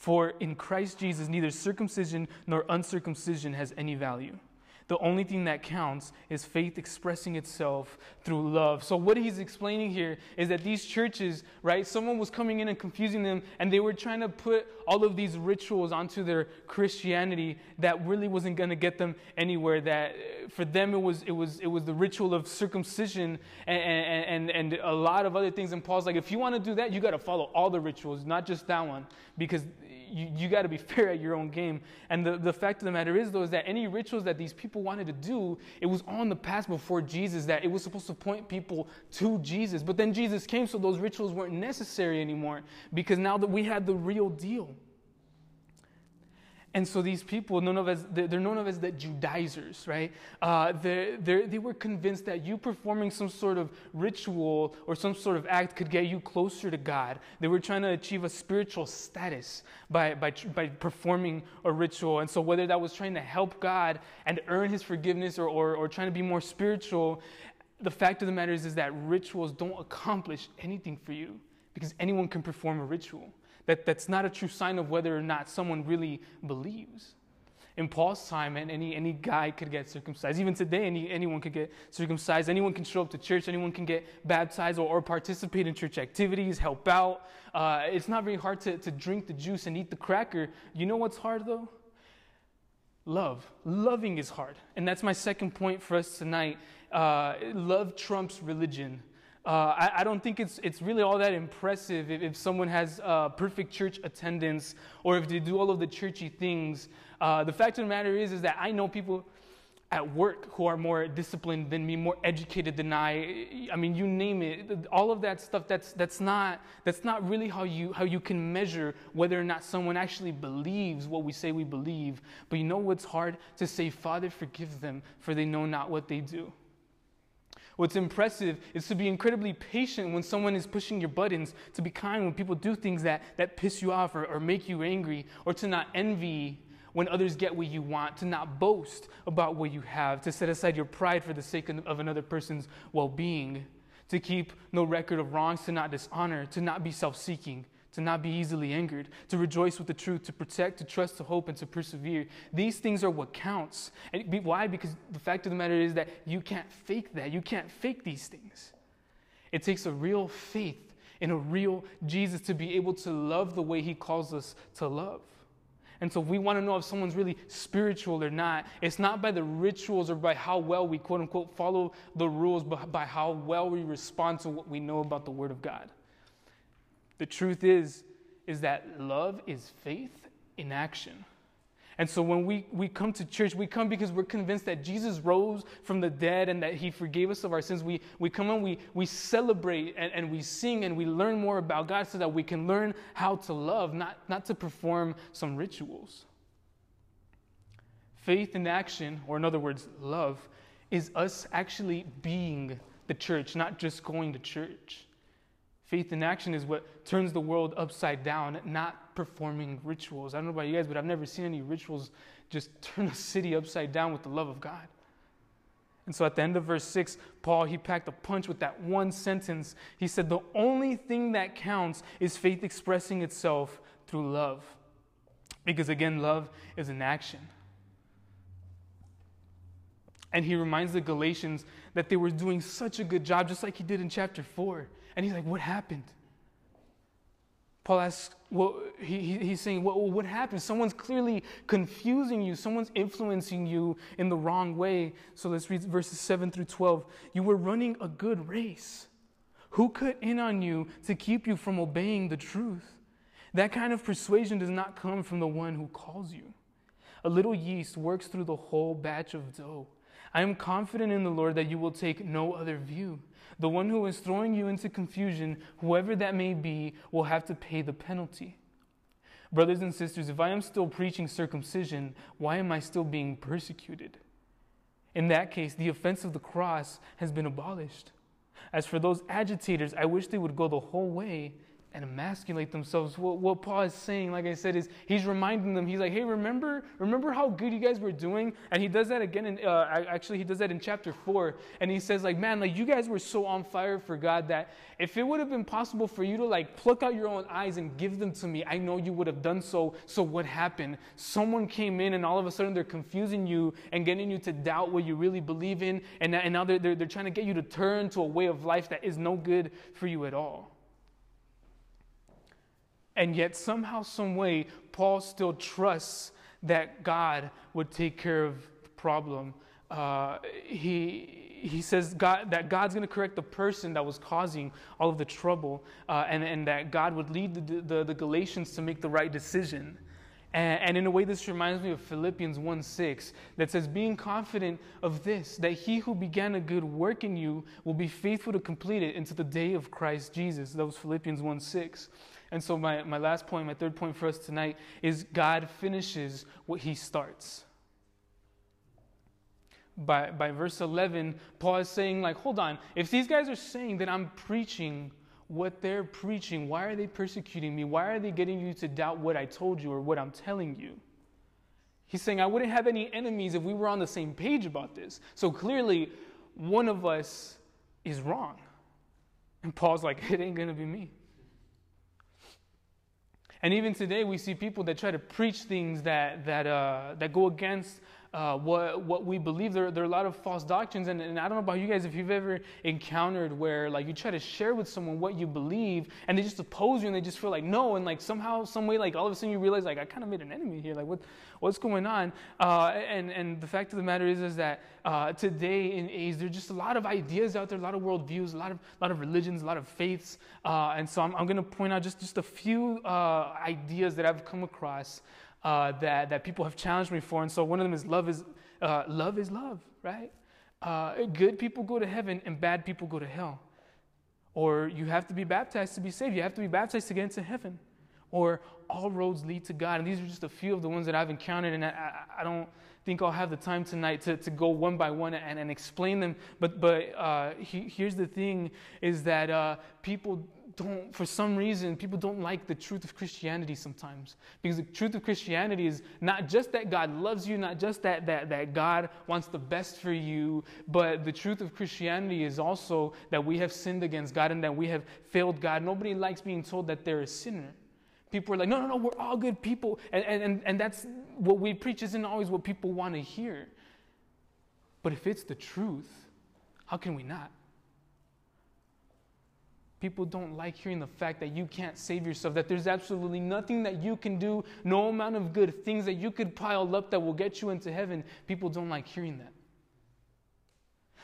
For in Christ Jesus, neither circumcision nor uncircumcision has any value. The only thing that counts is faith expressing itself through love. So, what he's explaining here is that these churches, right, someone was coming in and confusing them, and they were trying to put all of these rituals onto their Christianity that really wasn't going to get them anywhere. That uh, for them, it was, it was, it was the ritual of circumcision and, and, and a lot of other things. And Paul's like, if you want to do that, you got to follow all the rituals, not just that one, because you, you got to be (laughs) fair at your own game. And the, the fact of the matter is, though, is that any rituals that these people wanted to do, it was on the past before Jesus, that it was supposed to point people to Jesus. But then Jesus came, so those rituals weren't necessary anymore because now that we had the real deal. And so these people, known of as, they're known of as the Judaizers, right? Uh, they're, they're, they were convinced that you performing some sort of ritual or some sort of act could get you closer to God. They were trying to achieve a spiritual status by, by, by performing a ritual. And so whether that was trying to help God and earn his forgiveness or, or, or trying to be more spiritual, the fact of the matter is, is that rituals don't accomplish anything for you because anyone can perform a ritual. That, that's not a true sign of whether or not someone really believes. In Paul's time, any, any guy could get circumcised. Even today, any, anyone could get circumcised. Anyone can show up to church. Anyone can get baptized or, or participate in church activities, help out. Uh, it's not very hard to, to drink the juice and eat the cracker. You know what's hard, though? Love. Loving is hard. And that's my second point for us tonight. Uh, love trumps religion. Uh, I, I, don't think it's, it's really all that impressive if, if someone has uh, perfect church attendance or if they do all of the churchy things. Uh, the fact of the matter is, is that I know people at work who are more disciplined than me, more educated than I. I mean, you name it. All of that stuff, that's, that's, not, that's not really how you, how you can measure whether or not someone actually believes what we say we believe. But you know what's hard? To say, Father, forgive them, for they know not what they do. What's impressive is to be incredibly patient when someone is pushing your buttons, to be kind when people do things that, that piss you off or, or make you angry, or to not envy when others get what you want, to not boast about what you have, to set aside your pride for the sake of another person's well being, to keep no record of wrongs, to not dishonor, to not be self seeking, to not be easily angered, to rejoice with the truth, to protect, to trust, to hope, and to persevere. These things are what counts. And why? Because the fact of the matter is that you can't fake that. You can't fake these things. It takes a real faith in a real Jesus to be able to love the way he calls us to love. And so, if we want to know if someone's really spiritual or not, it's not by the rituals or by how well we quote unquote follow the rules, but by how well we respond to what we know about the Word of God. The truth is, is that love is faith in action. And so when we, we come to church, we come because we're convinced that Jesus rose from the dead and that he forgave us of our sins. We, we come and we, we celebrate and, and we sing and we learn more about God so that we can learn how to love, not, not to perform some rituals. Faith in action, or in other words, love, is us actually being the church, not just going to church. Faith in action is what turns the world upside down, not performing rituals. I don't know about you guys, but I've never seen any rituals just (laughs) turn a city upside down with the love of God. And so at the end of verse 6, Paul, he packed a punch with that one sentence. He said, The only thing that counts is faith expressing itself through love. Because again, love is an action. And he reminds the Galatians that they were doing such a good job, just like he did in chapter 4. And he's like, What happened? Paul asks, well, he, he's saying, well, what happened? Someone's clearly confusing you. Someone's influencing you in the wrong way. So let's read verses 7 through 12. You were running a good race. Who cut in on you to keep you from obeying the truth? That kind of persuasion does not come from the one who calls you. A little yeast works through the whole batch of dough. I am confident in the Lord that you will take no other view. The one who is throwing you into confusion, whoever that may be, will have to pay the penalty. Brothers and sisters, if I am still preaching circumcision, why am I still being persecuted? In that case, the offense of the cross has been abolished. As for those agitators, I wish they would go the whole way and emasculate themselves. What, what, Paul is saying, like I said, is he's reminding them. He's like, "Hey, remember, remember how good you guys were doing?" And he does that again. In, uh, actually, he does that in chapter four. And he says, "Like, man, like you guys were so on fire for God that if it would have been possible for you to like pluck out your own eyes and give them to me, I know you would have done so. So what happened? Someone came in, and all of a sudden they're confusing you and getting you to doubt what you really believe in, and, and now they're, they're, they're trying to get you to turn to a way of life that is no good for you at all." And yet, somehow, some way, Paul still trusts that God would take care of the problem. Uh, he, he says God, that God's going to correct the person that was causing all of the trouble, uh, and, and that God would lead the, the, the Galatians to make the right decision. And, and, in a way, this reminds me of Philippians 1 6 that says, Being confident of this, that he who began a good work in you will be faithful to complete it into the day of Christ Jesus. That was Philippians 1 6. And so, my, my last point, my third point for us tonight is God finishes what he starts. By, by verse 11, Paul is saying, like, hold on, if these guys are saying that I'm preaching what they're preaching, why are they persecuting me? Why are they getting you to doubt what I told you or what I'm telling you? He's saying, I wouldn't have any enemies if we were on the same page about this. So clearly, one of us is wrong. And Paul's like, (laughs) it ain't going to be me. And even today, we see people that try to preach things that, that, uh, that go against uh, what, what we believe. There, there are a lot of false doctrines. And, and I don't know about you guys if you've ever encountered where like you try to share with someone what you believe and they just oppose you and they just feel like no. And like somehow, some way, like all of a sudden you realize like I kind of made an enemy here. Like what, what's going on? Uh, and, and the fact of the matter is, is that uh, today in age, there's just a lot of ideas out there, a lot of worldviews, a lot of, a lot of religions, a lot of faiths. Uh, and so I'm, I'm going to point out just, just a few uh, ideas that I've come across uh, that, that people have challenged me for. And so one of them is love is, uh, love, is love, right? Uh, good people go to heaven and bad people go to hell. Or you have to be baptized to be saved. You have to be baptized to get into heaven. Or all roads lead to God. And these are just a few of the ones that I've encountered. And I, I, don't think I'll have the time tonight to, to go one by one and, and explain them. But, but uh, he, here's the thing is that uh, people don't, for some reason, people don't like the truth of Christianity sometimes. Because the truth of Christianity is not just that God loves you, not just that, that, that God wants the best for you, but the truth of Christianity is also that we have sinned against God and that we have failed God. Nobody likes being told that they're a sinner. People are like, no, no, no, we're all good people. And, and, and that's what we preach isn't always what people want to hear. But if it's the truth, how can we not? People don't like hearing the fact that you can't save yourself, that there's absolutely nothing that you can do, no amount of good things that you could pile up that will get you into heaven. People don't like hearing that.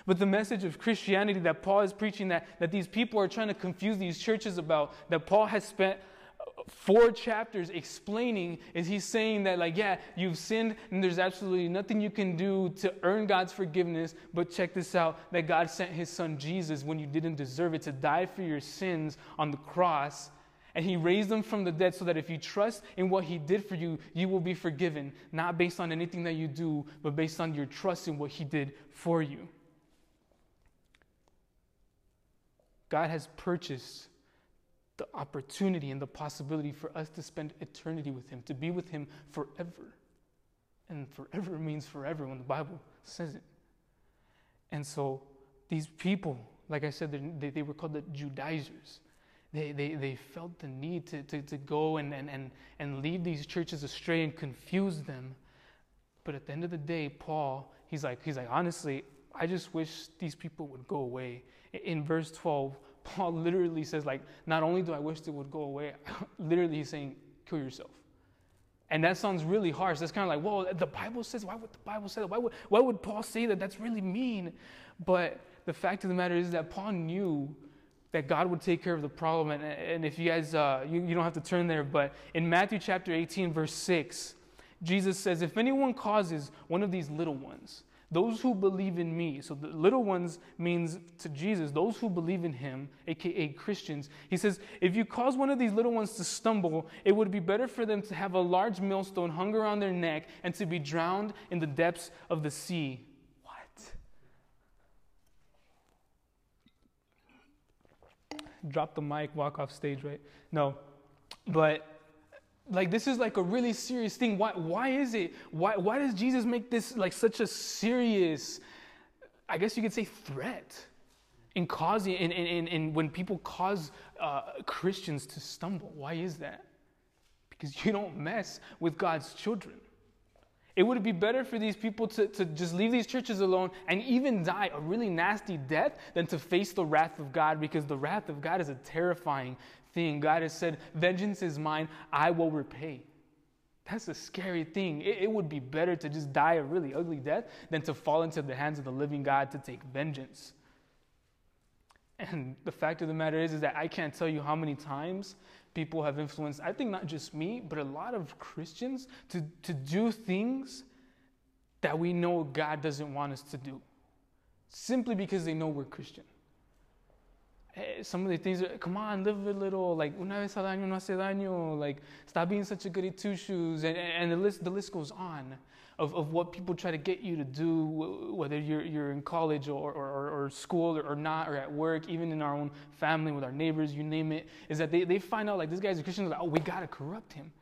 But the message of Christianity that Paul is preaching, that, that these people are trying to confuse these churches about, that Paul has spent four chapters explaining is he's saying that like yeah you've sinned and there's absolutely nothing you can do to earn god's forgiveness but check this out that god sent his son jesus when you didn't deserve it to die for your sins on the cross and he raised them from the dead so that if you trust in what he did for you you will be forgiven not based on anything that you do but based on your trust in what he did for you. God has purchased the opportunity and the possibility for us to spend eternity with Him, to be with Him forever. And forever means forever when the Bible says it. And so these people, like I said, they, they were called the Judaizers. They, they, they felt the need to, to, to go and, and, and, and lead these churches astray and confuse them. But at the end of the day, Paul, he's like, he's like, honestly, I just wish these people would go away. In verse 12, Paul literally says, like, not only do I wish it would go away, (laughs) literally he's saying, kill yourself. And that sounds really harsh. That's kind of like, well, the Bible says, why would the Bible say that? Why would, why would Paul say that? That's really mean. But the fact of the matter is that Paul knew that God would take care of the problem. And, and if you guys, uh, you, you don't have to turn there, but in Matthew chapter 18, verse 6, Jesus says, If anyone causes one of these little ones, those who believe in me. So the little ones means to Jesus, those who believe in him, aka Christians. He says, if you cause one of these little ones to stumble, it would be better for them to have a large millstone hung around their neck and to be drowned in the depths of the sea. What? Drop the mic, walk off stage, right? No. But like this is like a really serious thing. Why, why is it? Why, why does jesus make this like such a serious i guess you could say threat in causing in, in, in when people cause uh, christians to stumble? Why is that? Because you don't mess with god's children. It would be better for these people to, to just leave these churches alone and even die a really nasty death than to face the wrath of God because the wrath of God is a terrifying thing. God has said, Vengeance is mine, I will repay. That's a scary thing. It, it, would be better to just die a really ugly death than to fall into the hands of the living God to take vengeance. And the fact of the matter is, is that I can't tell you how many times people have influenced, I think not just me, but a lot of Christians to, to do things that we know God doesn't want us to do simply because they know we're Christian. Eh, some of the things, are, come on, live a little, like, una vez al año no hace daño, like, stop being such a goody two shoes, and, and the, list, the list goes on of, of what people try to get you to do, whether you're, you're in college or, or, or school or, or not, or at work, even in our own family with our neighbors, you name it, is that they, they find out like this guy's a Christian, like, oh, we gotta corrupt him.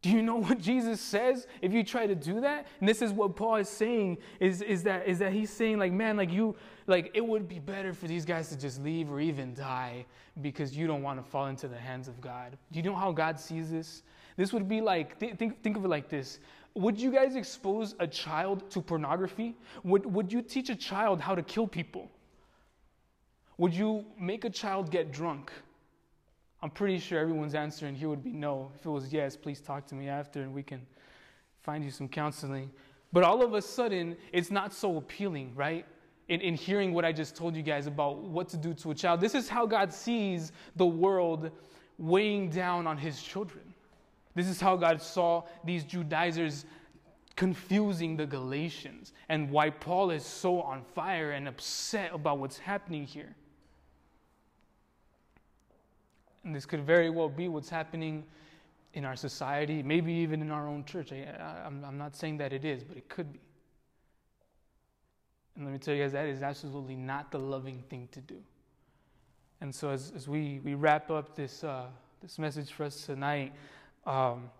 Do you know (laughs) what Jesus says if you try to do that? And this is what Paul is saying is, is, that, is that he's saying, like, man, like you, like it would be better for these guys to just leave or even die because you don't want to fall into the hands of God. Do you know how God sees this? This would be like, th- think, think of it like this would you guys expose a child to pornography? Would, would you teach a child how to kill people? Would you make a child get drunk? I'm pretty sure everyone's answer in here would be no. If it was yes, please talk to me after and we can find you some counseling. But all of a sudden, it's not so appealing, right? In, in hearing what I just told you guys about what to do to a child. This is how God sees the world weighing down on his children. This is how God saw these Judaizers confusing the Galatians and why Paul is so on fire and upset about what's happening here. And this could very well be what's happening in our society, maybe even in our own church. I, am not saying that it is, but it could be. And let me tell you guys, that is absolutely not the loving thing to do. And so, as, as we, we wrap up this, uh, this message for us tonight, um,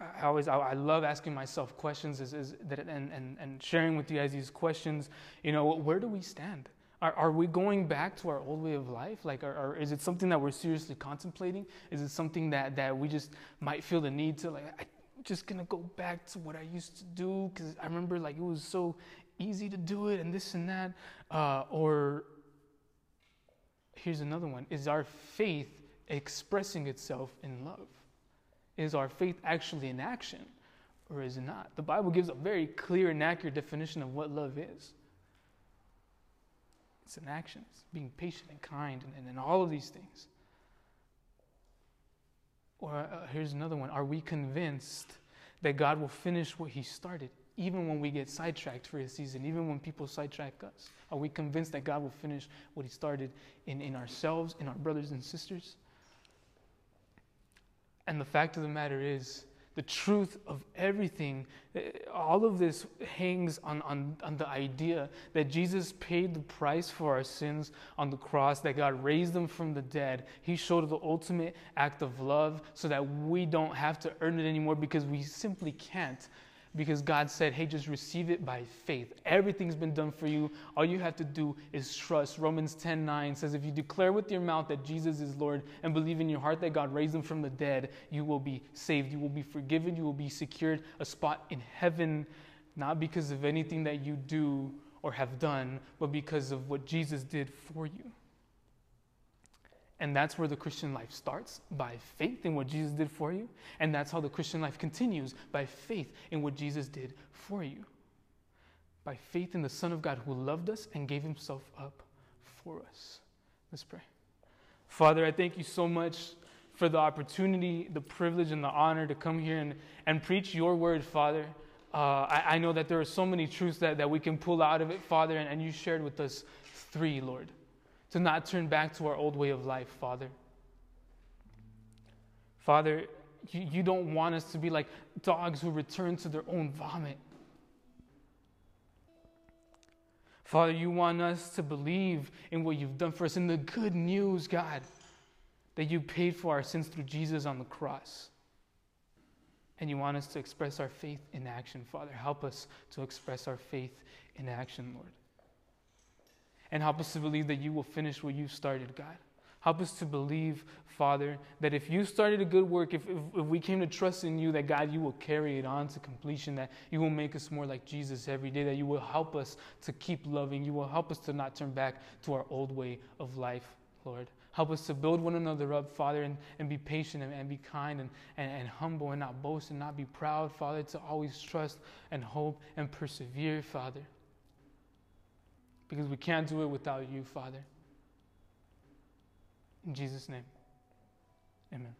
I always I, I, love asking myself questions is, is that, and, and, and sharing with you guys these questions. You know, where do we stand? Are, are we going back to our old way of life? Like, are, is it something that we're seriously contemplating? Is it something that, that we just might feel the need to, like, I'm just gonna go back to what I used to do because I remember like it was so easy to do it and this and that? Uh, or here's another one: Is our faith expressing itself in love? Is our faith actually in action or is it not? The Bible gives a very clear and accurate definition of what love is. It's an action, it's being patient and kind and, and, and all of these things. Or uh, here's another one Are we convinced that God will finish what He started, even when we get sidetracked for a season, even when people sidetrack us? Are we convinced that God will finish what He started in, in ourselves, in our brothers and sisters? And the fact of the matter is, the truth of everything, eh, all of this hangs on, on, on, the idea that Jesus paid the price for our sins on the cross, that God raised them from the dead. He showed the ultimate act of love so that we don't have to earn it anymore because we simply can't because God said, hey, just receive it by faith. Everything's been done for you. All you have to do is trust. Romans 10 9 says, if you declare with your mouth that Jesus is Lord and believe in your heart that God raised him from the dead, you will be saved. You will be forgiven. You will be secured a spot in heaven, not because of anything that you do or have done, but because of what Jesus did for you. And that's where the Christian life starts by faith in what Jesus did for you. And that's how the Christian life continues by faith in what Jesus did for you. By faith in the Son of God who loved us and gave himself up for us. Let's pray. Father, I thank you so much for the opportunity, the privilege, and the honor to come here and, and preach your word, Father. Uh, I, I, know that there are so many truths that, that we can pull out of it, Father, and, and you shared with us three, Lord to not turn back to our old way of life, Father. Father, you, don't want us to be like dogs who return to their own vomit. Father, you want us to believe in what you've done for us, in the good news, God, that you paid for our sins through Jesus on the cross. And you want us to express our faith in action, Father. Help us to express our faith in action, Lord and help us to believe that you will finish what you started, God. Help us to believe, Father, that if you started a good work, if, if, if, we came to trust in you, that God, you will carry it on to completion, that you will make us more like Jesus every day, that you will help us to keep loving, you will help us to not turn back to our old way of life, Lord. Help us to build one another up, Father, and, and be patient and, and be kind and, and, and humble and not boast and not be proud, Father, to always trust and hope and persevere, Father because we can't do it without you, Father. In Jesus' name, amen.